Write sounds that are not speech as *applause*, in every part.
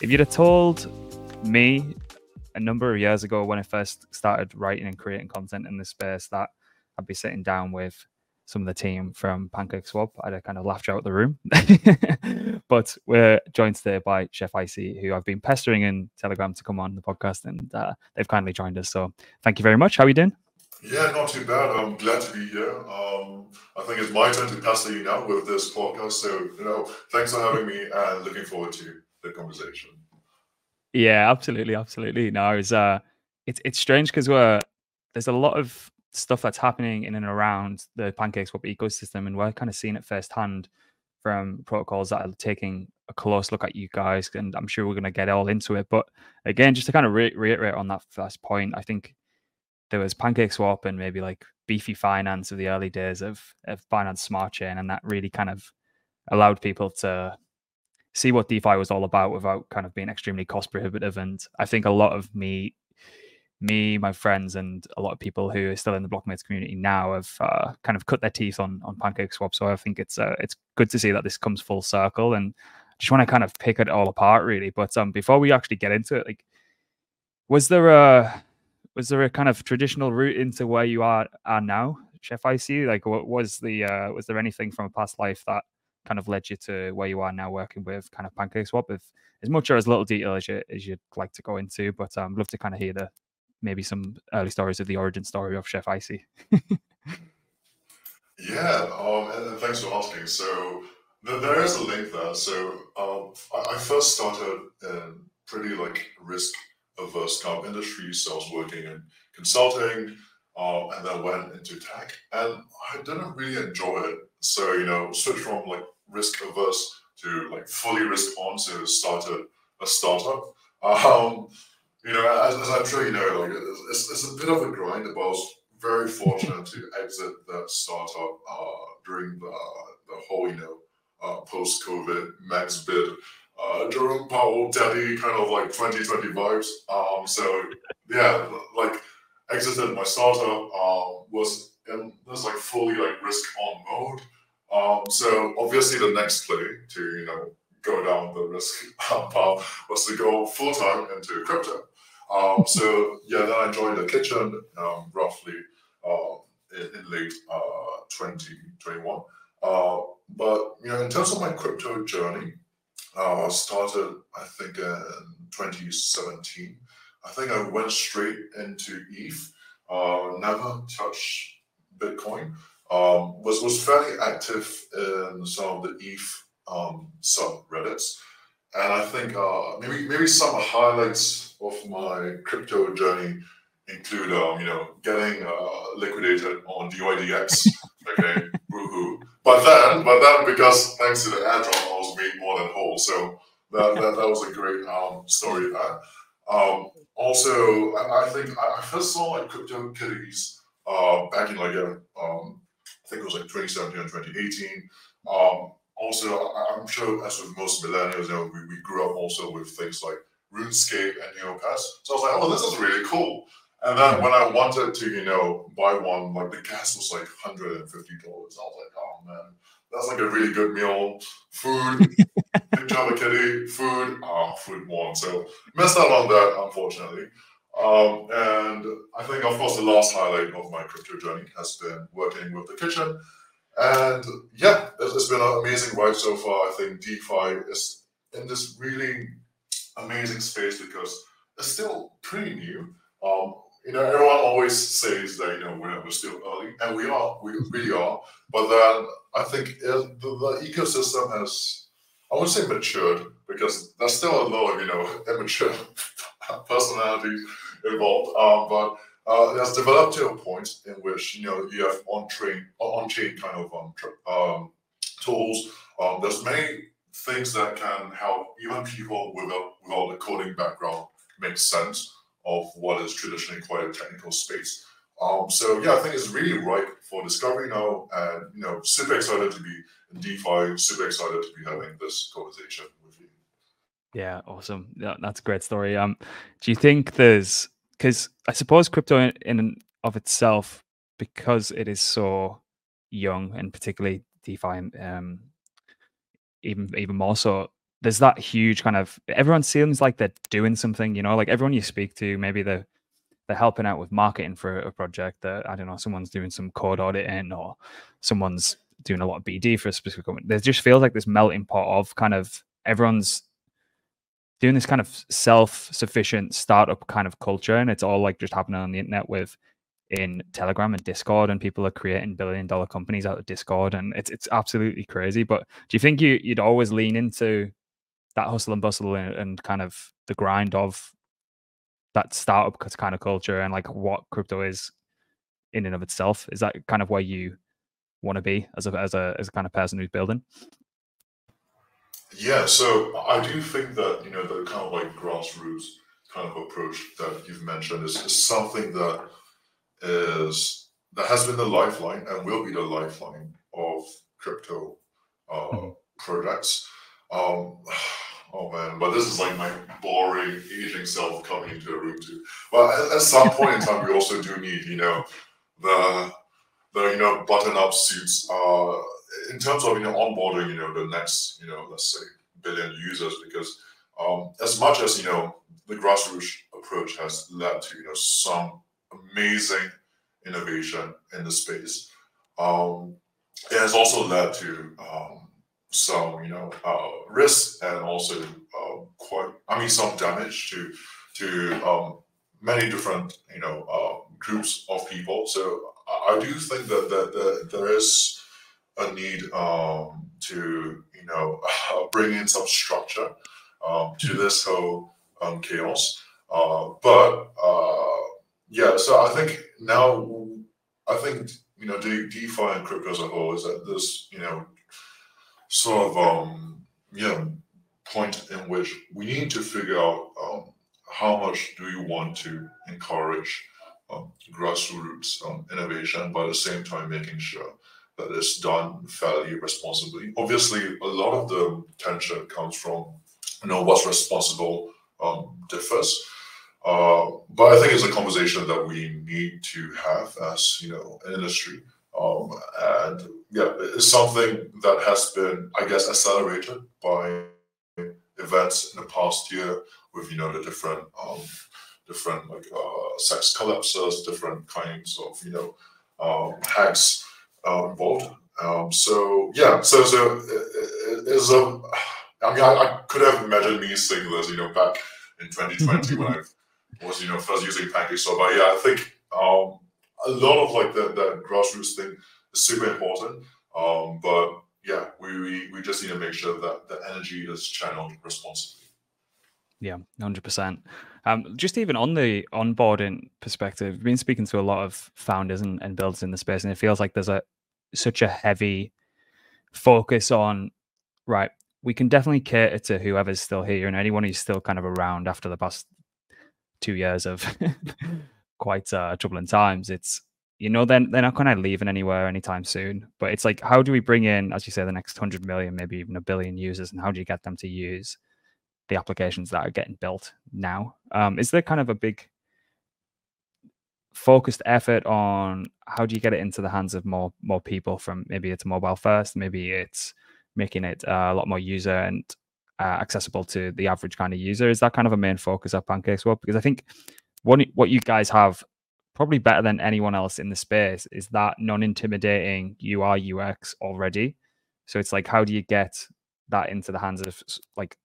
if you'd have told me a number of years ago when I first started writing and creating content in this space that I'd be sitting down with some of the team from PancakeSwap, I'd have kind of laughed out the room. *laughs* but we're joined today by Chef Icy, who I've been pestering in Telegram to come on the podcast, and uh, they've kindly joined us. So thank you very much. How are you doing? Yeah, not too bad. I'm glad to be here. Um, I think it's my turn to pester you now with this podcast. So, you know, thanks for having me and looking forward to the conversation. Yeah, absolutely, absolutely. No, it's uh, it's it's strange because we're there's a lot of stuff that's happening in and around the PancakeSwap ecosystem, and we're kind of seeing it firsthand from protocols that are taking a close look at you guys, and I'm sure we're going to get all into it. But again, just to kind of re- reiterate on that first point, I think there was PancakeSwap and maybe like Beefy Finance of the early days of, of Binance Smart Chain, and that really kind of allowed people to see what DeFi was all about without kind of being extremely cost prohibitive. And I think a lot of me, me, my friends, and a lot of people who are still in the blocmates community now have uh, kind of cut their teeth on on PancakeSwap. So I think it's uh, it's good to see that this comes full circle, and just want to kind of pick it all apart really. But um, before we actually get into it, like, was there a was there a kind of traditional route into where you are are now, Chef Icy? Like, what was the uh, was there anything from a past life that kind of led you to where you are now working with kind of PancakeSwap with as much or as little detail as, you, as you'd like to go into but um, i'd love to kind of hear the maybe some early stories of the origin story of chef icy. Yeah um, and thanks for asking. So there is a link there. So um, I, first started in pretty like risk averse kind of industry. So i was working in consulting uh, and then went into tech and i didn't really enjoy it so, you know, switch from like risk averse to like fully risk on to start a a startup. Um, you know, as, as, I'm sure you know, like it's, it's, a bit of a grind, but I was very fortunate to exit that startup uh, during the, the whole, you know, uh, post-COVID max bid uh, Jerome Powell daddy kind of like 2020 vibes. Um, so yeah, like exited my startup, um, was and there's like fully like risk on mode. Um, so obviously the next play to you know go down the risk *laughs* path was to go full time into crypto. Um, so yeah, then I joined the kitchen um, roughly uh, in, in, late uh, 2021. Uh, but you know, in terms of my crypto journey, uh, started I think in 2017. I think I went straight into ETH. Uh, never touched Bitcoin, um, was was fairly active in some of the ETH um, subreddits, and I think uh, maybe maybe some highlights of my crypto journey include um, you know getting uh, liquidated on DYDX. *laughs* okay, woohoo! But then, but then because thanks to the airdrop, I was made more than whole. So that that, that was a great um, story. That um, also, I, I think I first saw like CryptoKitties uh, back in like uh, um, I think it was like 2017 or 2018. Um, also, I'm sure as with most millennials, you know, we, we grew up also with things like RuneScape and Neopets. So I was like, oh, this is really cool. And then when I wanted to, you know, buy one, like the gas was like $150. I was like, oh man, that's like a really good meal. Food, picture of a kitty, food, ah, food one. So missed out on that, unfortunately. Um, and I think, of course, the last highlight of my crypto journey has been working with the kitchen. And yeah, it's been an amazing ride so far. I think DeFi is in this really amazing space because it's still pretty new. Um, you know, everyone always says that you know we're, we're still early, and we are, we really are. But then I think it, the, the ecosystem has, I would say, matured because there's still a lot of you know *laughs* immature *laughs* personalities involved. Um, but uh, it has developed to a point in which you know you have on-chain, on-chain kind of um, um, tools. Um, there's many things that can help even people without without a coding background make sense of what is traditionally quite a technical space. Um, so yeah, I think it's really ripe for discovery now, and you know, super excited to be in DeFi, super excited to be having this conversation with you. Yeah, awesome. Yeah, that's a great story. Um, do you think there's because I suppose crypto in, and of itself, because it is so young and particularly DeFi, um, even even more so, there's that huge kind of everyone seems like they're doing something, you know, like everyone you speak to, maybe they're they're helping out with marketing for a project that I don't know, someone's doing some code auditing or someone's doing a lot of BD for a specific company. There just feels like this melting pot of kind of everyone's doing this kind of self-sufficient startup kind of culture, and it's all like just happening on the internet with in Telegram and Discord, and people are creating billion-dollar companies out of Discord, and it's it's absolutely crazy. But do you think you you'd always lean into that hustle and bustle and, and kind of the grind of that startup kind of culture and like what crypto is in and of itself? Is that kind of where you want to be as a as a as a kind of person who's building? Yeah, so I do think that you know the kind of like grassroots kind of approach that you've mentioned is, is something that is that has been the lifeline and will be the lifeline of crypto uh, mm-hmm. projects. Um, oh man, but this is like my boring aging self coming into a room too. Well, at, at some point in time, we also do need you know the the you know button up suits. Uh, in terms of you know onboarding, you know the next you know let's say billion users, because um, as much as you know the grassroots approach has led to you know some amazing innovation in the space, um, it has also led to um, some you know uh, risks and also uh, quite I mean some damage to to um, many different you know uh, groups of people. So I do think that that, that there is a need um, to you know *laughs* bring in some structure um, to mm-hmm. this whole um, chaos. Uh, but uh, yeah, so I think now I think you know De- DeFi and crypto as a whole is at this you know sort of um, you know point in which we need to figure out um, how much do you want to encourage um, grassroots um, innovation, but at the same time making sure that it's done fairly responsibly. Obviously, a lot of the tension comes from you know what's responsible um, differs. Uh, but I think it's a conversation that we need to have as you know an industry. Um, and yeah, it's something that has been, I guess, accelerated by events in the past year with you know the different um, different like uh, CEX collapses, different kinds of you know um, hacks involved. Um, so yeah, so so it, it is a. I mean, I, I, could have imagined me saying this, you know, back in 2020 when *laughs* I was, you know, first using PancakeSwap. But yeah, I think um, a lot of like that that grassroots thing is super important. Um, but yeah, we, we we just need to make sure that the energy is channeled responsibly. Yeah, hundred percent. Um, just even on the onboarding perspective, I've been speaking to a lot of founders and, and builders in the space, and it feels like there's a such a heavy focus on right. We can definitely cater to whoever's still here and anyone who's still kind of around after the past two years of *laughs* quite uh, troubling times. It's you know then they're not kind of leaving anywhere anytime soon. But it's like how do we bring in, as you say, the next hundred million, maybe even a billion users, and how do you get them to use the applications that are getting built now. Um, is there kind of a big focused effort on how do you get it into the hands of more more people from maybe it's mobile first, maybe it's making it uh, a lot more user and uh, accessible to the average kind of user. Is that kind of a main focus of PancakeSwap? Because I think what what you guys have probably better than anyone else in the space is that non-intimidating UI UX already. So it's like, how do you get that into the hands of like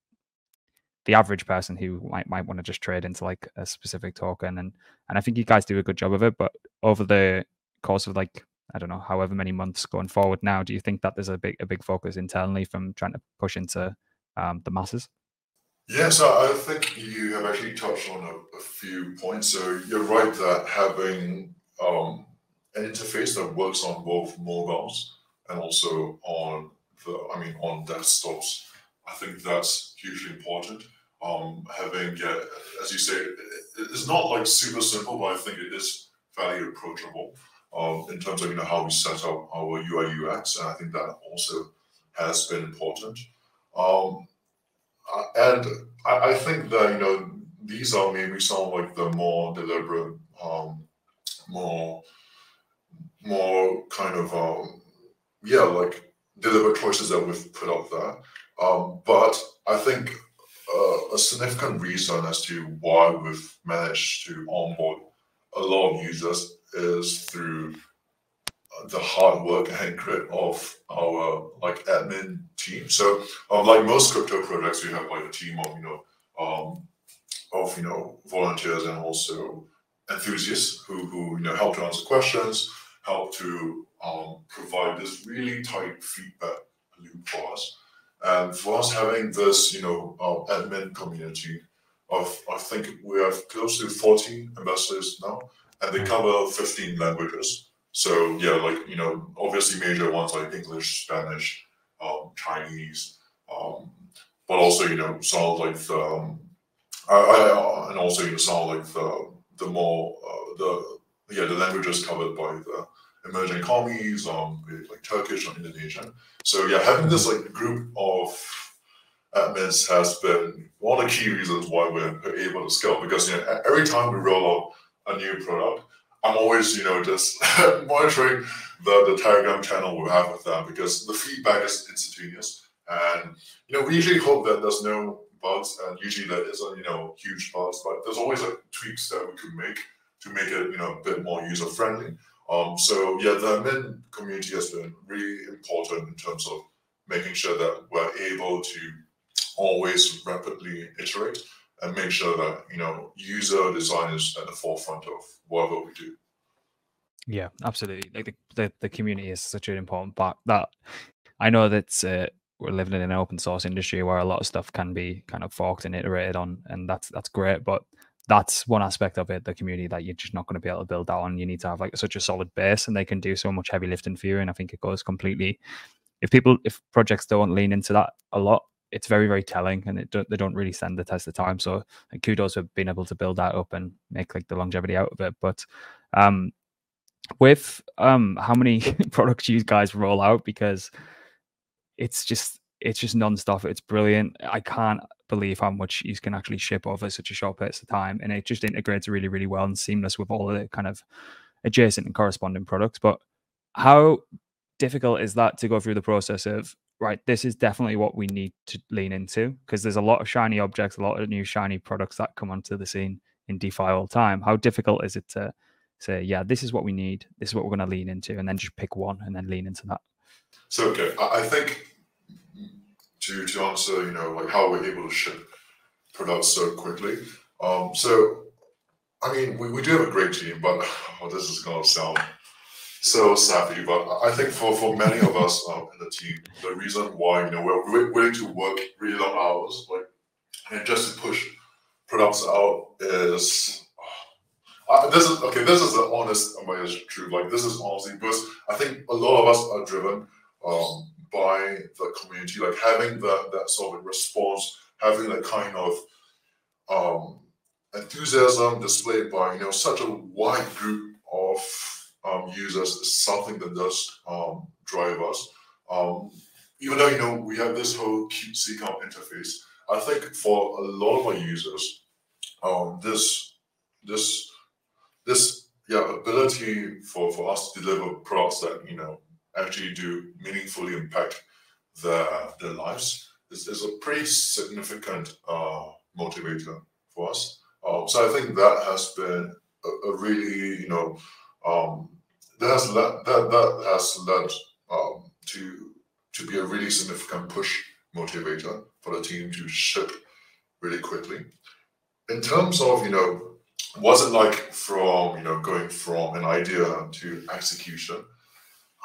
the average person who might might want to just trade into like a specific token and and I think you guys do a good job of it but over the course of like I don't know however many months going forward now do you think that there's a big a big focus internally from trying to push into um, the masses Yes, I think you have actually touched on a, a few points. So you're right that having um, an interface that works on both mobiles and also on the, I mean, on desktops, I think that's hugely important um, having, yeah, as you say, it's not like super simple, but I think it is fairly approachable um, in terms of you know how we set up our UI UX, and I think that also has been important. Um, uh, and I, I, think that you know these are maybe some like the more deliberate, um, more more kind of um, yeah, like deliberate choices that we've put up there. Um, but I think uh, a significant reason as to why we've managed to onboard a lot of users is through the hard work and grit of our like admin team. So um, like most crypto projects, we have like a team of you know um, of you know volunteers and also enthusiasts who who you know help to answer questions, help to um, provide this really tight feedback loop for us. And for us having this you know uh, admin community of I think we have close to 14 ambassadors now, and they cover 15 languages. So yeah, like you know, obviously major ones like English, Spanish, um, Chinese, um, but also you know some like the, um, I, I, and also you know some like the the more uh, the yeah the languages covered by the emerging economies, um, like Turkish and Indonesian. So yeah, having this like group of admins has been one of the key reasons why we're able to scale because you know every time we roll out a new product I'm always, you know, just *laughs* monitoring the, the Telegram channel we have with them because the feedback is instantaneous. And, you know, we usually hope that there's no bugs and usually there isn't, you know, huge bugs, but there's always like tweaks that we could make to make it, you know, a bit more user friendly. Um, so yeah, the admin community has been really important in terms of making sure that we're able to always rapidly iterate and make sure that you know user design is at the forefront of whatever we do. Yeah, absolutely. Like the, the, the community is such an important part that I know that uh, we're living in an open source industry where a lot of stuff can be kind of forked and iterated on, and that's that's great. But that's one aspect of it, the community that you're just not going to be able to build that on. You need to have like such a solid base, and they can do so much heavy lifting for you. And I think it goes completely. If people, if projects don't lean into that a lot, it's very very telling and don't, they don't really stand the test of time so and kudos for being able to build that up and make like the longevity out of it but um with um how many *laughs* products you guys roll out because it's just it's just non-stop it's brilliant i can't believe how much you can actually ship over such a short period of time and it just integrates really really well and seamless with all the kind of adjacent and corresponding products but how difficult is that to go through the process of right, this is definitely what we need to lean into because there's a lot of shiny objects, a lot of new shiny products that come onto the scene in DeFi all time. How difficult is it to say, yeah, this is what we need, this is what we're going to lean into, and then just pick one and then lean into that? So, okay, I think to to answer, you know, like how we're able to ship products so quickly. Um, so, I mean, we, we do have a great team, but *laughs* oh, this is going to sound so savvy. But I think for, for many of us um, in the team, the reason why you know we're willing to work really long hours, like and just to push products out, is uh, this is okay. This is the honest, amazing truth. Like this is honestly because I think a lot of us are driven um, by the community, like having that that sort of response, having that kind of um, enthusiasm displayed by you know such a wide group of um, users is something that does um, drive us. Um, even though you know we have this whole CCOM interface, I think for a lot of our users, um, this this this yeah ability for, for us to deliver products that you know actually do meaningfully impact their their lives is, is a pretty significant uh, motivator for us. Um, so I think that has been a, a really you know um, that has led that that has led um, to to be a really significant push motivator for the team to ship really quickly. In terms of you know, what's it like from you know going from an idea to execution?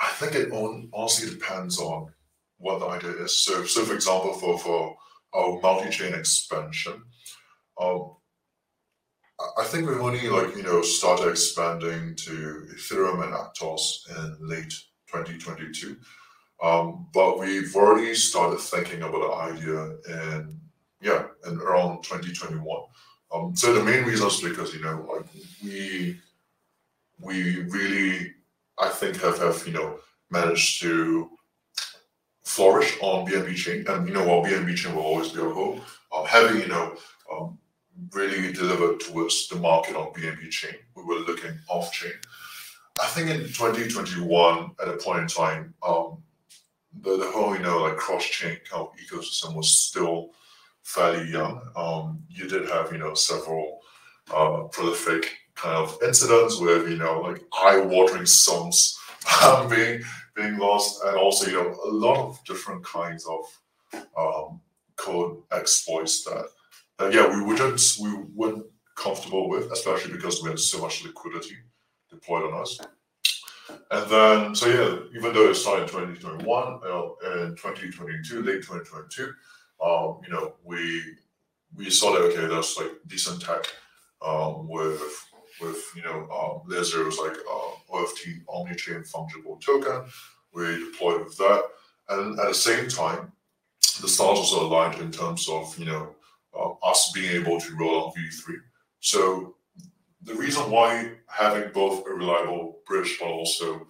I think it on, honestly depends on what the idea is. So, so for example, for for our multi-chain expansion, um, I think we've only like you know started expanding to Ethereum and Aptos in late 2022, um, but we've already started thinking about the idea in yeah in around 2021. Um, so the main reason is because you know like we we really I think have have you know managed to flourish on BNB chain, and you know while BNB chain will always be our home, um, having you know um, really delivered towards the market on BNB chain. We were looking off chain. I think in 2021, at a point in time, um, the, the whole you know like cross chain kind of ecosystem was still fairly young. Um, you did have you know several uh, prolific kind of incidents with you know like eye-watering sums *laughs* um, being being lost, and also you know a lot of different kinds of um, code exploits that that yeah we wouldn't we weren't comfortable with, especially because we had so much liquidity deployed on us. And then, so yeah, even though it started in 2021, uh, in 2022, late 2022, um, you know, we we saw that okay, there's like decent tech um, with with you know um, there's like uh, OFT omni-chain fungible token. We deployed with that, and at the same time, the stars also aligned in terms of you know uh, us being able to roll out V3. So the reason why having both a reliable bridge but also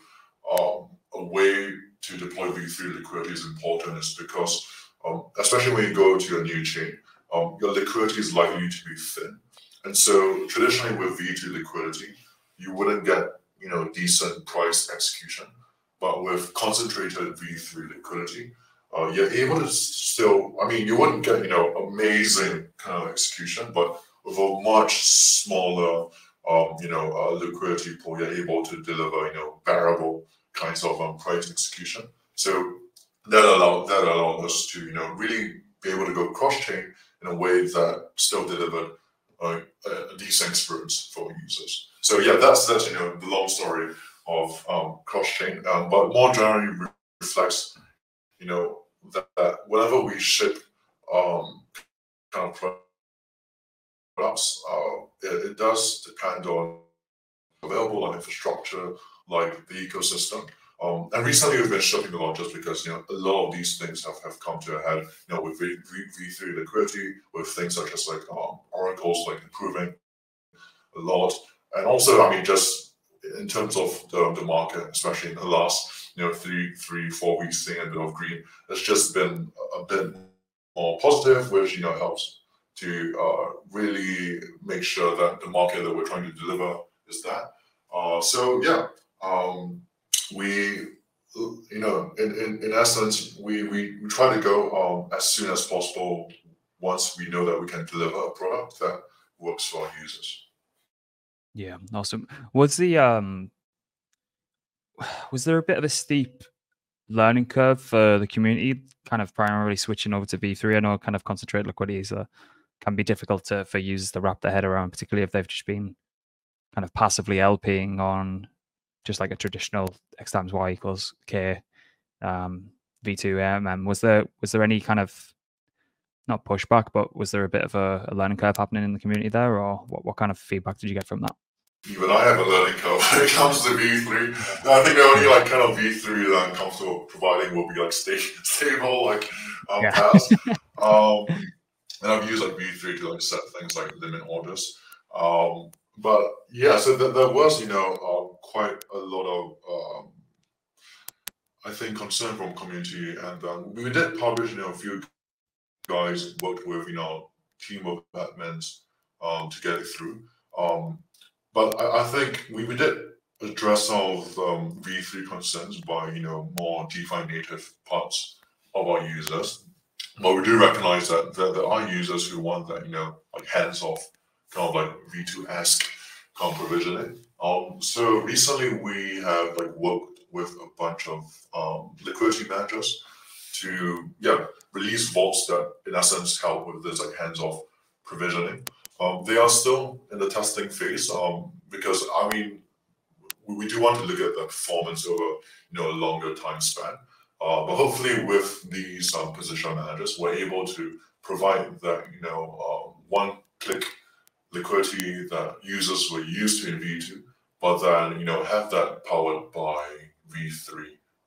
um, a way to deploy V3 liquidity is important is because, um, especially when you go to a new chain, um, your liquidity is likely to be thin. And so traditionally with V2 liquidity, you wouldn't get you know decent price execution. But with concentrated V3 liquidity, uh, you're able to still, I mean, you wouldn't get, you know, amazing kind of execution, but with a much smaller, um, you know, uh, liquidity pool, you're able to deliver, you know, variable kinds of um, price execution. So that allowed that allowed us to, you know, really be able to go cross chain in a way that still delivered uh, a decent experience for users. So yeah, that's that's you know the long story of um, cross chain, um, but more generally reflects, you know, that, that whenever we ship um, kind of products, uh, it, it, does depend on available infrastructure like the ecosystem. Um, and recently we've been shopping a lot just because you know a lot of these things have, have come to a head. You know, with v, v, 3 liquidity, with things such as like um, oracles like improving a lot, and also I mean just in terms of the, the market, especially in the last you know three three four weeks seeing a bit of green, it's just been a bit more positive, which you know helps to uh, really make sure that the market that we're trying to deliver is that. Uh, so yeah, um, we, you know, in, in, in essence, we, we, we try to go um, as soon as possible once we know that we can deliver a product that works for our users. Yeah, awesome. Was the um was there a bit of a steep learning curve for the community, kind of primarily switching over to V3? I know kind of is a can be difficult to, for users to wrap their head around, particularly if they've just been kind of passively LPing on just like a traditional X times Y equals K um, V2M. And was there was there any kind of not pushback, but was there a bit of a, a, learning curve happening in the community there, or what, what kind of feedback did you get from that? Even I have a learning curve when it comes to V3. I think the only like kind of V3 that I'm comfortable providing will be like *laughs* stable, like um, yeah. *laughs* um, and I've used like V3 to like set things like limit orders. Um, but yeah, so th- there was, you know, uh, quite a lot of, um, I think, concern from community, and um, we did publish, you know, a few guys worked with, you know, team of admins um, to get it through. Um, but I, I, think we, we did address some of um, V3 concerns by, you know, more DeFi native parts of our users but we do recognize that there, there are users who want that, you know, like hands off, kind of like V2-esque kind of provisioning. Um, so recently we have like worked with a bunch of um, liquidity managers to yeah release vaults that in essence help with this like hands-off provisioning. Um, they are still in the testing phase um, because I mean we, we do want to look at the performance over you know a longer time span. Uh, but hopefully, with these um, position managers, we're able to provide that you know uh, one-click liquidity that users were used to in V2, but then you know have that powered by V3,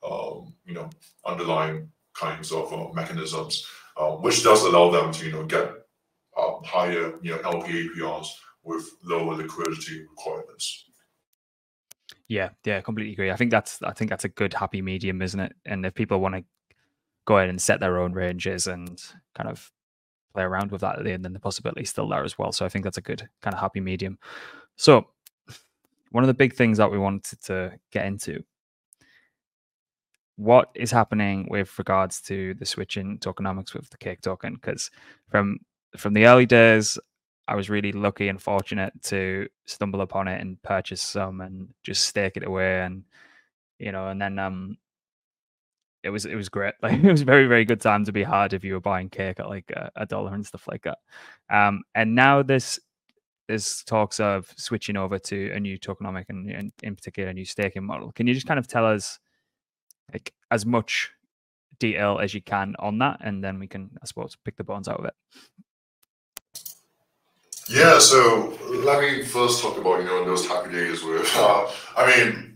um, you know, underlying kinds of uh, mechanisms, uh, which does allow them to you know get um, higher you know LP APRs with lower liquidity requirements. Yeah, yeah, completely agree. I think that's I think that's a good happy medium, isn't it? And if people want to go ahead and set their own ranges and kind of play around with that, at the and then the possibility is still there as well. So I think that's a good kind of happy medium. So one of the big things that we wanted to get into what is happening with regards to the switch in tokenomics with the cake token? Because from from the early days, I was really lucky and fortunate to stumble upon it and purchase some and just stake it away and you know and then um it was it was great. *laughs* Like it was a very very good time to be hard if you were buying cake at like a, a dollar and stuff like that. Um and now this there's talks of switching over to a new tokenomic and, and in particular a new staking model. Can you just kind of tell us like as much detail as you can on that and then we can i suppose pick the bones out of it? Yeah, so let me first talk about, you know, those happy days with, uh, *laughs* I mean,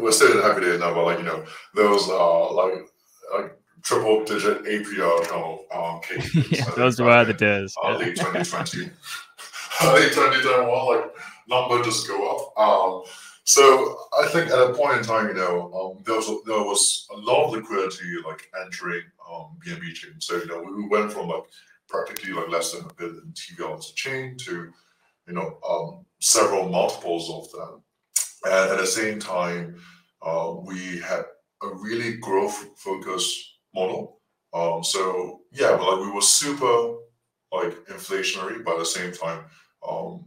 we're still in happy days now, but like, you know, those uh, like, like triple digit APR kind of um, cases. *laughs* yeah, those were the days. Uh, late 2020, *laughs* late 2021, like number just go up. Um, so I think at a point in time, you know, um, there was a, there was a lot of liquidity like entering um, BNB chain. So you know, we went from like practically like less than a billion TVLs a chain to, you know, um, several multiples of them. And at the same time, uh, we had a really growth focused model. Um, so yeah, but like we were super like inflationary, but at the same time, um,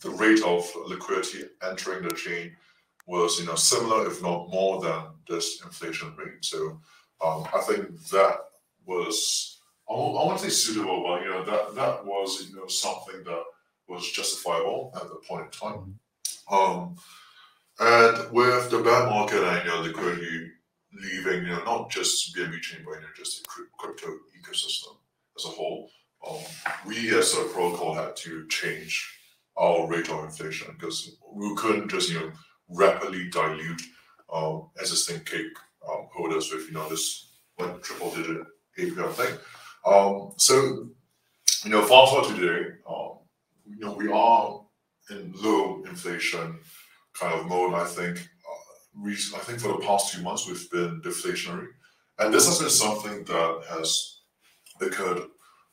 the rate of liquidity entering the chain was you know similar, if not more than this inflation rate. So um, I think that was I won't, say suitable, but you know that that was you know something that was justifiable at the point in time. And with the bear market and you know liquidity leaving, you know not just BNB chain, but you know just the crypto ecosystem as a whole, um, we as a protocol had to change our rate of inflation because we couldn't just you know rapidly dilute um, existing cake um, holders with you know this one triple digit APR thing. Um, so, you know, fast forward today, um, you know, we are in low inflation kind of mode. I think, uh, I think for the past few months we've been deflationary, and this has been something that has occurred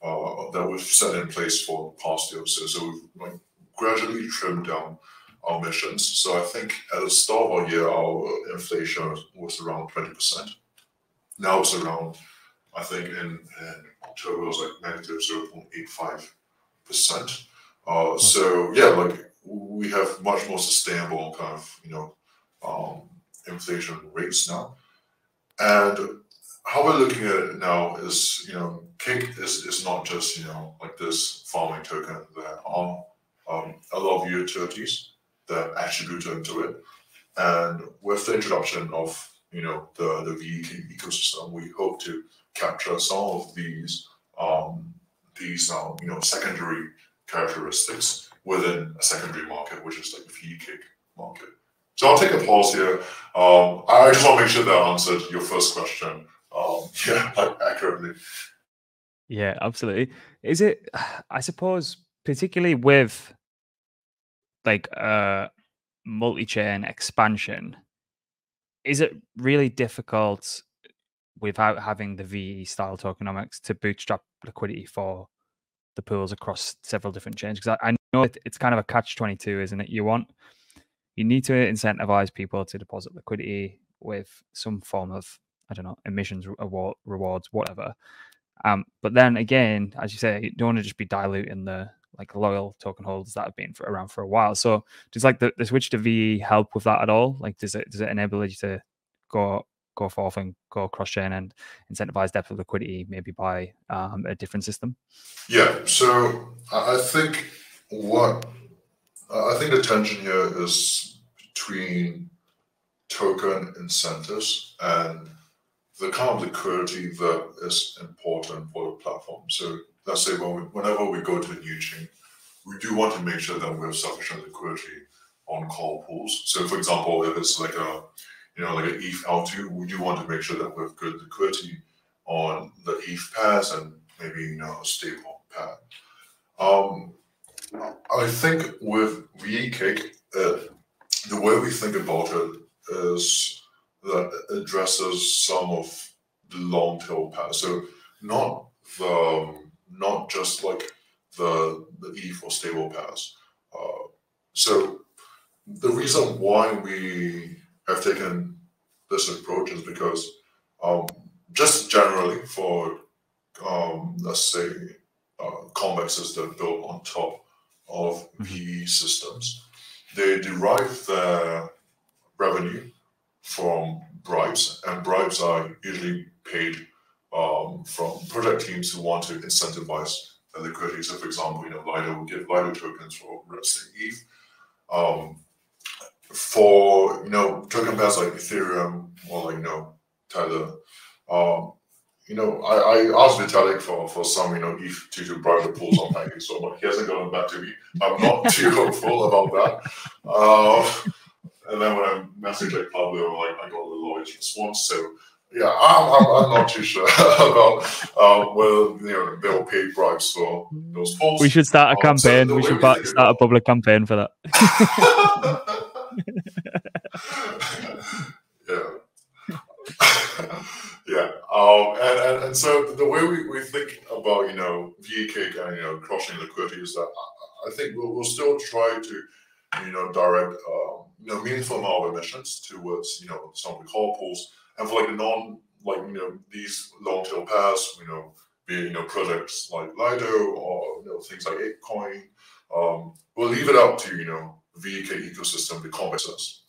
uh, that we've set in place for the past year so. So we've like, gradually trimmed down our emissions. So I think at the start of our year, our inflation was around 20%. Now it's around, I think, in, in October was like negative 0.85%. Uh, so yeah, like we have much more sustainable kind of, you know, um, inflation rates now. And how we're looking at it now is, you know, Cake is, is not just, you know, like this farming token. There are um, a lot of utilities that attribute into it. And with the introduction of, you know, the, the VE ecosystem, we hope to capture some of these um, these um, you know secondary characteristics within a secondary market, which is like the VeCake market. So I'll take a pause here. Um, I just want to make sure that I answered your first question. Um, *laughs* yeah, accurately. Yeah, absolutely. Is it? I suppose, particularly with like uh multi-chain expansion, is it really difficult without having the VE style tokenomics to bootstrap liquidity for the pools across several different chains. Because I, I, know it, it's kind of a catch 22, isn't it? You want, you need to incentivize people to deposit liquidity with some form of, I don't know, emissions award, rewards, whatever. Um, but then again, as you say, you don't want to just be diluting the like loyal token holders that have been for, around for a while. So does like the, the switch to VE help with that at all? Like does it does it enable you to go go forth and go cross chain and incentivize depth of liquidity, maybe by um, a different system? Yeah. So I think what I think the tension here is between token incentives and the kind of liquidity that is important for the platform. So let's say when we, whenever we go to a new chain, we do want to make sure that we have sufficient liquidity on call pools. So for example, if it's like a you know, like an ETH L2, we do want to make sure that we have good liquidity on the ETH pairs and maybe, you know, a stable pair. Um, I think with Cake, uh, the way we think about it is that it addresses some of the long tail pairs. So not the um, not just like the the ETH or stable pairs. Uh, so the reason why we have taken this approach is because um, just generally for um, let's say uh, convexes that are built on top of. VE systems, they derive their revenue from bribes, and bribes are usually paid um, from project teams who want to incentivize the liquidity. So, for example, you know, Lido will give Lido tokens for say ETH. Um, for you know token pairs like Ethereum or like you know Tether, um, you know I, I asked Vitalik for for some you know ETH to to bribe the pools on Pancake so but he hasn't gotten back to me. I'm not *laughs* too hopeful about that. Uh, and then when I messaged like Paolo, like I got a lawyer's response. So yeah, I'm, I'm, I'm not too sure *laughs* about uh, whether you know they'll pay bribes for those polls. We should start a Um, campaign. we should start a public campaign for that. *laughs* yeah. Yeah. Um, and, and, and so the way we, we think about, you know, cake and, you know, crushing liquidity is that I, think we'll, we'll still try to, you know, direct, um, you know, meaningful amount of emissions towards, you know, some of the call pools. And for like the non, like, you know, these long tail pairs, you know, be it, you know, projects like Lido or, you know, things like ApeCoin, um, we'll leave it up to, you know, VeCake ecosystem, the convexes,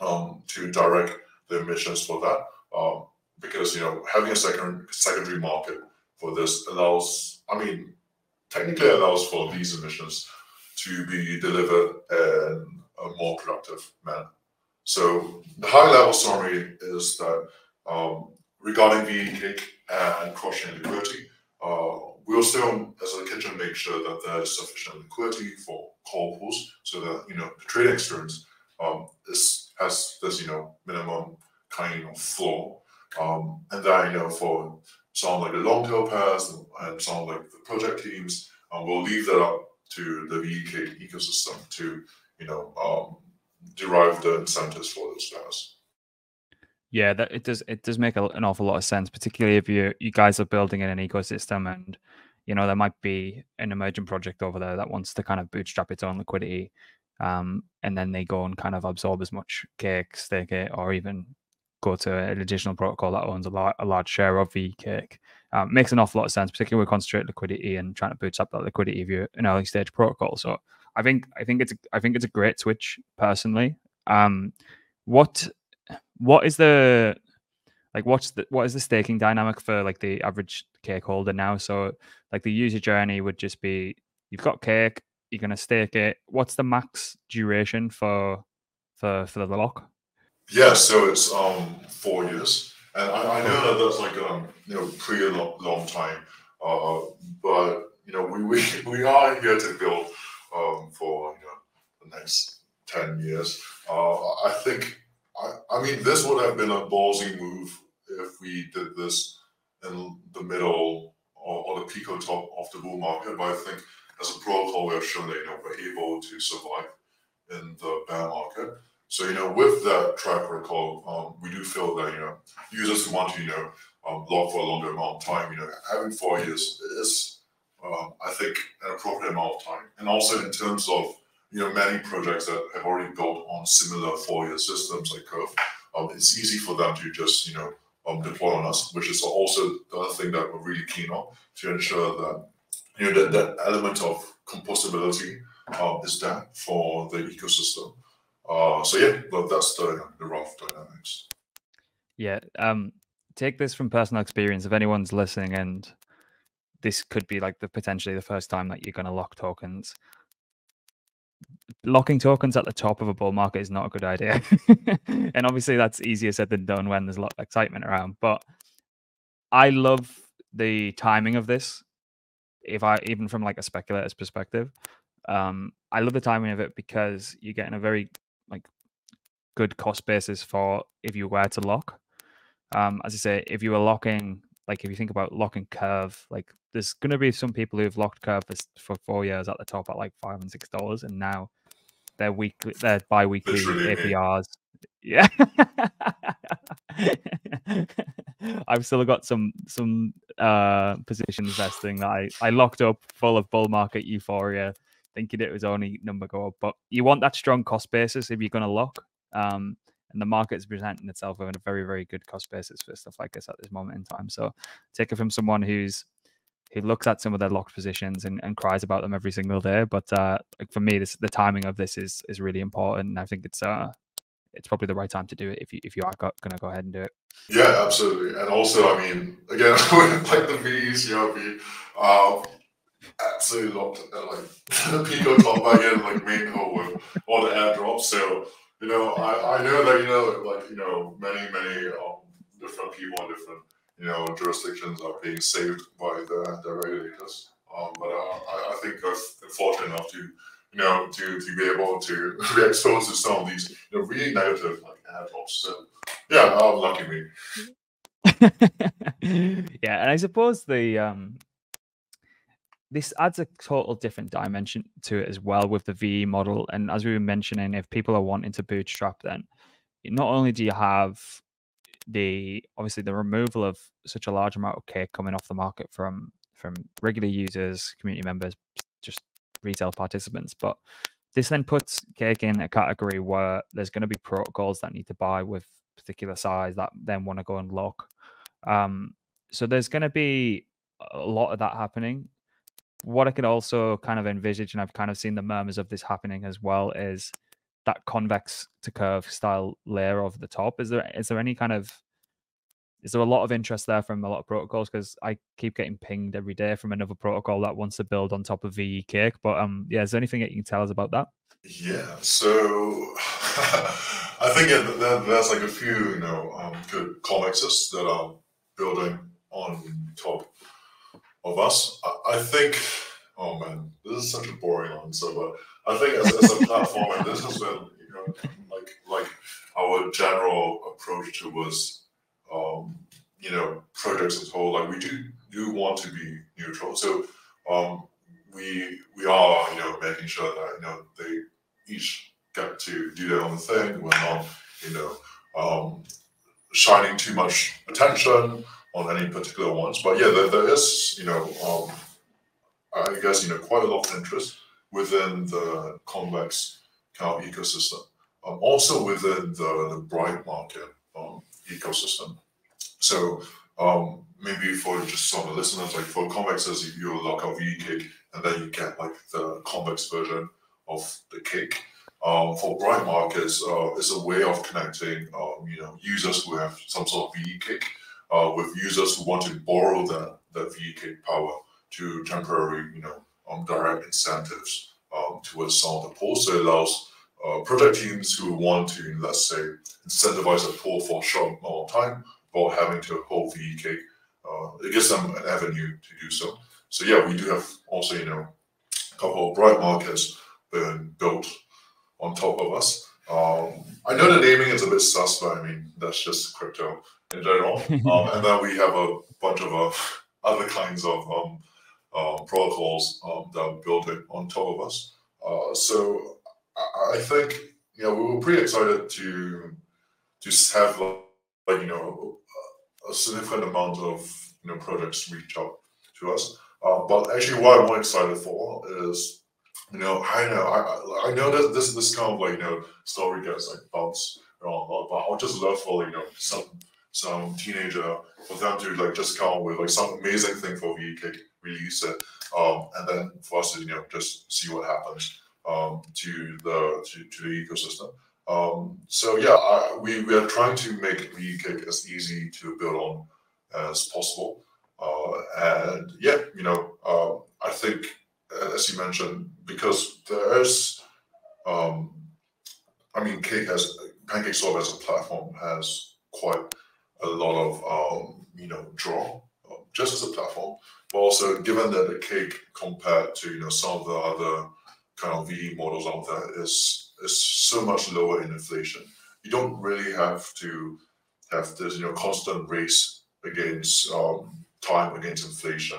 um, to direct the emissions for that. Um, because you know having a second secondary market for this allows, I mean, technically allows for these emissions to be delivered in a more productive manner. So the high level summary is that um, regarding VE and crushing liquidity, uh, we'll still, as a kitchen, make sure that there is sufficient liquidity for call pools, so that you know the trading experience um, is has this you know minimum kind of floor, um, and then you know for some like the long tail pairs and, and some like the project teams, um, we'll leave that up to the VeCake ecosystem to you know um, derive the incentives for those pairs. Yeah, that it does. It does make a, an awful lot of sense, particularly if you you guys are building in an ecosystem, and you know there might be an emerging project over there that wants to kind of bootstrap its own liquidity, um, and then they go and kind of absorb as much cake, stake it, or even go to an additional protocol that owns a, lar- a large share of the cake. Um, makes an awful lot of sense, particularly with concentrated liquidity and trying to bootstrap that liquidity if you're an early stage protocol. So I think I think it's a, I think it's a great switch personally. Um, what what is the like what's the what is the staking dynamic for like the average cake holder now? So like the user journey would just be you've got cake, you're gonna stake it. What's the max duration for for for the lock? Yeah, so it's um four years, and I, I know that that's like um you know pretty long, long time, uh, but you know we, we *laughs* we are here to build um for you know the next ten years. Uh, I think I, I mean this would have been a ballsy move if we did this in the middle or, or the pico top of the bull market, but I think as a protocol we have shown that you know we're able to survive in the bear market. So, you know, with that track record, um, we do feel that, you know, users who want to, you know, um, log for a longer amount of time, you know, having four years is, um, I think, an appropriate amount of time. And also in terms of, you know, many projects that have already built on similar four-year systems like Curve, um, it's easy for them to just, you know, um, deploy on us, which is also the other thing that we're really keen on to ensure that, you know, that, that element of composability um, is there for the ecosystem. Uh, so yeah, that's the, the rough dynamics. Yeah. Um take this from personal experience. If anyone's listening and this could be like the potentially the first time that you're gonna lock tokens. Locking tokens at the top of a bull market is not a good idea. *laughs* and obviously that's easier said than done when there's a lot of excitement around. But I love the timing of this. If I even from like a speculator's perspective. Um, I love the timing of it because you're getting a very like good cost basis for if you were to lock. Um, as I say, if you were locking, like if you think about locking curve, like there's going to be some people who've locked curve for, for four years at the top at like five and six dollars, and now they're weekly, they're bi-weekly. APRs. *laughs* Yeah, *laughs* I've still got some some uh positions vesting that I I locked up full of bull market euphoria, thinking it was only number go up. But you want that strong cost basis if you're going to lock. Um, and the market is presenting itself with a very very good cost basis for stuff like this at this moment in time. So take it from someone who's who looks at some of their locked positions and, and cries about them every single day. But uh, for me, this the timing of this is is really important. And I think it's uh it's probably the right time to do it if you if you are going to go ahead and do it. Yeah, absolutely. And also, I mean, again, *laughs* like the VEs, you know, um, absolutely locked uh, like *laughs* Pico top back in like main hole with all the airdrops. So you know, I, I know that you know like you know many many um, different people in different you know jurisdictions are being saved by the, the regulators. Um, but uh, I, I think I'm fortunate enough to you know to to be able to *laughs* be exposed to some of these you know really negative like airdrops. So yeah, I'm lucky me. *laughs* yeah, and I suppose the um this adds a total different dimension to it as well with the VE model. And as we were mentioning, if people are wanting to bootstrap, then not only do you have the obviously the removal of such a large amount of cake coming off the market from from regular users, community members, just retail participants, but this then puts cake in a category where there's going to be protocols that need to buy with particular size that then want to go and lock. Um, so there's going to be a lot of that happening what I could also kind of envisage, and I've kind of seen the murmurs of this happening as well, is that convex to curve style layer over the top. Is there is there any kind of is there a lot of interest there from a lot of protocols? Because I keep getting pinged every day from another protocol that wants to build on top of VE Cake. But um, yeah, is there anything that you can tell us about that? Yeah, so *laughs* I think there's like a few, you know, um, good convexes that are building on top of us. I, I think, oh man, this is such a boring answer, but I think as, as a platform, and *laughs* this has been, you know, like like our general approach towards, um, you know, projects as whole. Like we do do want to be neutral, so um, we we are, you know, making sure that you know they each get to do their own thing. We're not, you know, um, shining too much attention on any particular ones. But yeah, there, there is, you know, um, I guess, you know, quite a lot of interest within the convex of ecosystem. Um, also within the, the bribe market um, ecosystem. So um, maybe for just some of the listeners, like for convexes, you lock up VeCake, and then you get like the convex version of the cake. Um, for bribe markets, uh, it's a way of connecting, um, you know, users who have some sort of VE cake uh, with users who want to borrow the, the VeCake power to temporary, you know, um, direct incentives um, towards some of the pools. So it allows uh, project teams who want to, let's say, incentivize a pool for a short amount of time while having to hold VeCake. Uh, it gives them an avenue to do so. So yeah, we do have also, you know, a couple of bribe markets been built on top of us. Um, I know the naming is a bit sus, but I mean, that's just crypto in general. *laughs* um, and then we have a bunch of uh, *laughs* other kinds of um, uh, protocols um, that are building on top of us. Uh, so I, I, think you know we were pretty excited to to have like you know a significant amount of you know projects reach out to us. Uh, but actually, what I'm more excited for is you know I know I I know that this this kind of like you know story gets like bounced around, but I would just love for you know some some teenager for them to like just come with like some amazing thing for VeCake, release it, um, and then for us to you know just see what happens um, to the to, to the ecosystem. Um, so yeah, I, we we are trying to make VeCake as easy to build on as possible, uh, and yeah, you know, uh, I think as you mentioned, because there's, um, I mean, Cake has PancakeSwap as a platform has quite a lot of um, you know draw um, just as a platform, but also given that the cake compared to you know some of the other kind of VE models out there is is so much lower in inflation. You don't really have to have this you know constant race against um, time against inflation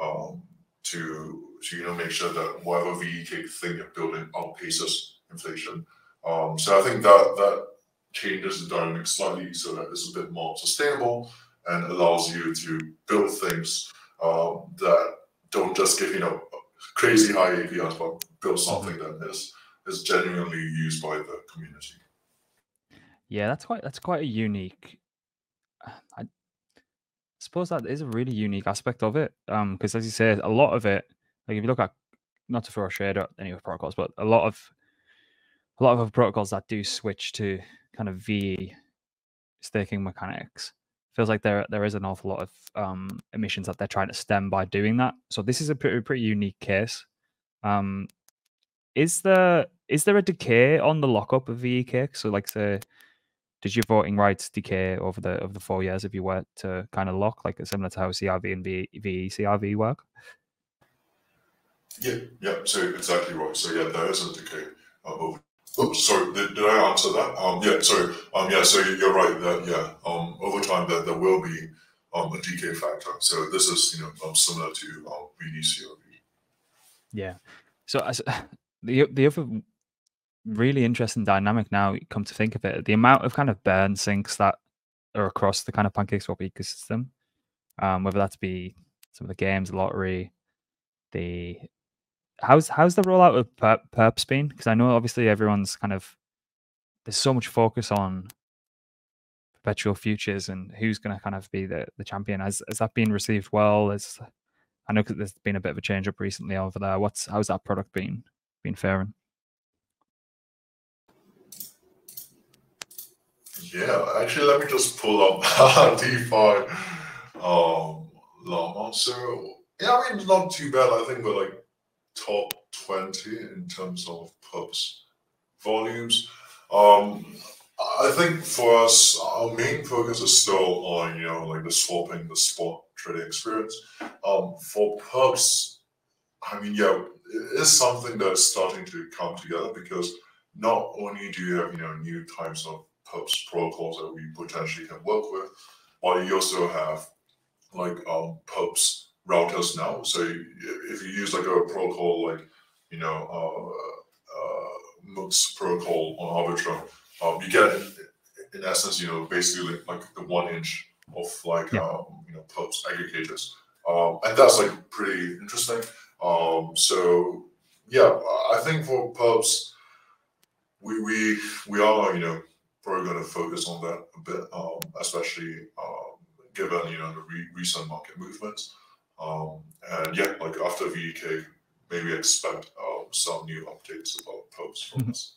um, to to you know make sure that whatever VE cake thing you're building outpaces inflation. Um, so I think that that changes the dynamic slightly so that it's a bit more sustainable and allows you to build things um, that don't just give you know crazy high APRs, but build something that is is genuinely used by the community. Yeah, that's quite that's quite a unique. I suppose that is a really unique aspect of it. Um, because as you said, a lot of it, like if you look at not to throw a shade at any of the protocols, but a lot of a lot of protocols that do switch to kind of V staking mechanics feels like there there is an awful lot of um, emissions that they're trying to stem by doing that. So this is a pretty pretty unique case. Um, is there is there a decay on the lockup of VeCake? So like say, did your voting rights decay over the over the four years if you were to kind of lock, like similar to how CRV and v, VeCRV work? Yeah, yeah. So exactly right. So yeah, there is a decay over Oops, sorry, did, did I answer that? Um, yeah, sorry. Um, yeah, so you're right that yeah, um, over time that there will be um, a decay factor. So this is you know um, similar to um, VDCRV. Yeah. So as *sighs* the the other really interesting dynamic now, come to think of it, the amount of kind of burn sinks that are across the kind of PancakeSwap ecosystem, um, whether that be some of the games, lottery, the how's how's the rollout of per- perps been? Because I know obviously everyone's kind of there's so much focus on perpetual futures and who's going to kind of be the, the champion. Has has that been received well? As I know there's been a bit of a change up recently over there. What's how's that product been been faring? Yeah, actually, let me just pull up *laughs* DeFi um, Llama. So yeah, I mean, not too bad. I think we're like top 20 in terms of perps volumes. Um, I think for us, our main focus is still on, you know, like the swapping, the spot trading experience. Um, for perps, I mean, yeah, it is something that's starting to come together because not only do you have, you know, new types of perps protocols that we potentially can work with, but you also have like um, perps routers now. So if you use like a protocol like you know uh, uh, MUX protocol on Arbitrum, um, you get in, essence you know basically like, like the 1inch of like yeah. um, you know perps aggregators, um, and that's like pretty interesting. Um, so yeah, I think for perps, we we we are you know probably going to focus on that a bit, um, especially um, given you know the re recent market movements. Um, and yeah, like after VeCake, maybe expect uh, some new updates about posts from us.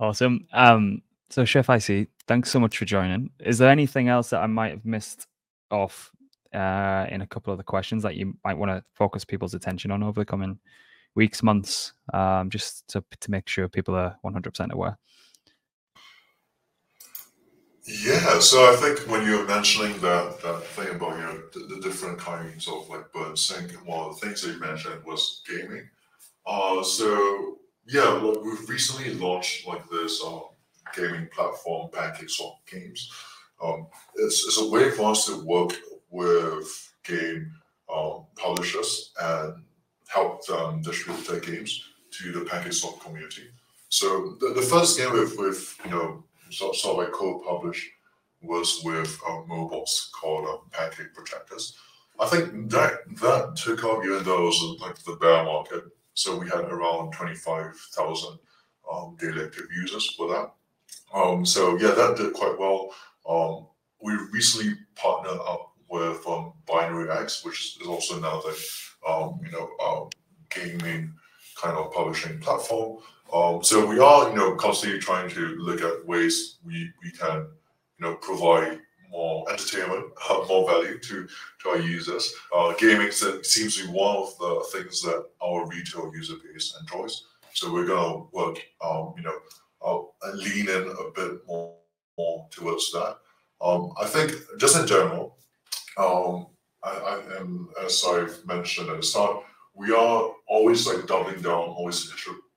Awesome. Um, so Chef Icy, thanks so much for joining. Is there anything else that I might have missed off uh, in a couple of the questions that you might want to focus people's attention on over the coming weeks, months, um, just to, to make sure people are 100% aware? Yeah, so I think when you were mentioning that that thing about you know the, the different kinds of like burn sink, one of the things that you mentioned was gaming. Uh, so yeah, we've recently launched like this uh, gaming platform, PancakeSwap Games. Um, it's, it's a way for us to work with game um, publishers and help them distribute their games to the PancakeSwap community. So the, the first game with, with you know so, so I co-published was with a um, Mobox called um, Pancake Protectors. I think that that took off even though it was like the bear market. So we had around 25,000 um, daily active users for that. Um, so yeah, that did quite well. Um, we recently partnered up with um, BinaryX, which is also another, um, you know, um, gaming kind of publishing platform. Um, so we are, you know, constantly trying to look at ways we, we can, you know, provide more entertainment, *laughs* uh, more value to, to our users. Uh, gaming seems to be one of the things that our retail user base enjoys. So we're going to work, um, you know, uh, lean in a bit more, more towards that. Um, I think just in general, um, I, I, and as I've mentioned at the start, we are always like doubling down, always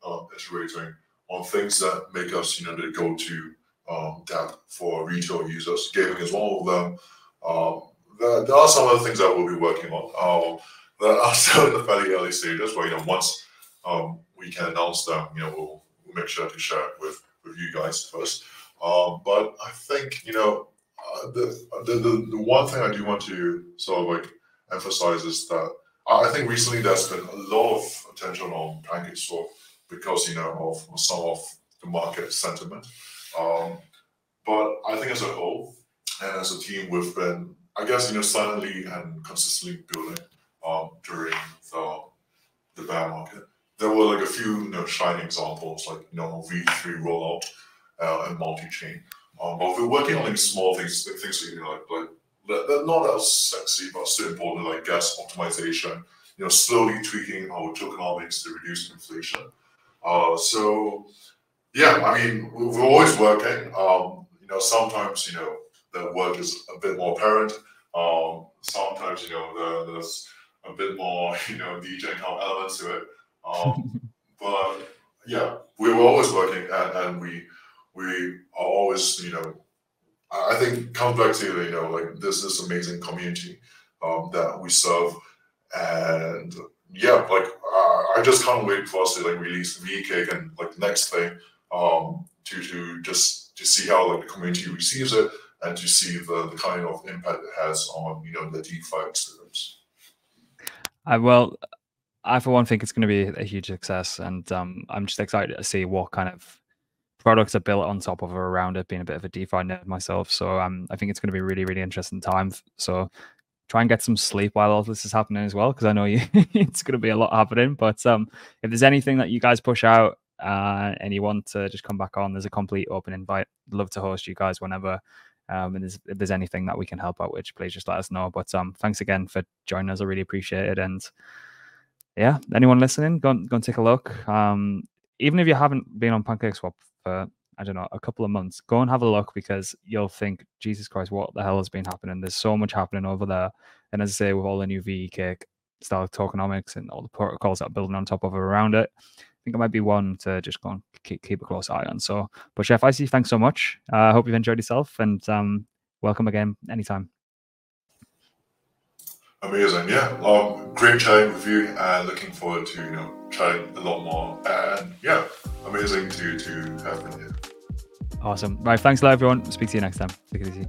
um, iterating on things that make us, you know, the go-to um, for retail users. Gaming is one of them. Um, there, there, are some other things that we'll be working on um, that are *laughs* still in the fairly early stages. But you know, once um, we can announce them, you know, we'll, we'll, make sure to share it with with you guys first. Um, but I think you know, uh, the, the the one thing I do want to sort of like emphasize is that I think recently there's been a lot of attention on PancakeSwap because you know of some of the market sentiment. Um, but I think as a whole and as a team, we've been, I guess, you know, silently and consistently building um, during the, the bear market. There were like a few you know, shining examples, like you know V3 rollout uh, and multi-chain. Um, but we're working on like small things, like things you know, like like they're not as sexy, but still important, like gas optimization. You know, slowly tweaking our tokenomics to reduce inflation. Uh, so yeah, I mean, we're always working. Um, you know, sometimes you know the work is a bit more apparent. Um, sometimes you know the, there's a bit more *laughs* you know DJ kind of elements to it. Um, *laughs* but yeah, we were always working, and, and we we are always you know I think comes back to you know like this this amazing community um, that we serve, and yeah, like I just can't wait for us to like release VeCake and like the next thing um, to to just to see how like the community receives it and to see the, the kind of impact it has on you know the DeFi experience. I well, I for one think it's going to be a huge success, and um, I'm just excited to see what kind of products are built on top of or around it. Being a bit of a DeFi nerd myself, so um, I think it's going to be really really interesting time. So try and get some sleep while all this is happening as well, because I know you *laughs* it's going to be a lot happening. But um, if there's anything that you guys push out uh, and you want to just come back on, there's a complete open invite. Love to host you guys whenever. Um, and there's, if there's anything that we can help out with, please just let us know. But um, thanks again for joining us. I really appreciate it. And yeah, anyone listening, go and, go and take a look. Um, even if you haven't been on PancakeSwap for I don't know a couple of months, go and have a look because you'll think, Jesus Christ, what the hell has been happening? There's so much happening over there. And as I say, with all the new VeCake style tokenomics and all the protocols that are building on top of it around it, I think it might be one to just go and keep, keep a close eye on. So, but Chef Icy, thanks so much. I uh, hope you've enjoyed yourself and um, welcome again anytime. Amazing, yeah. Um, great chatting with you, and looking forward to you know chatting a lot more. And yeah, amazing to to have been here. Awesome. Right, thanks a lot, everyone. Speak to you next time. Take it easy.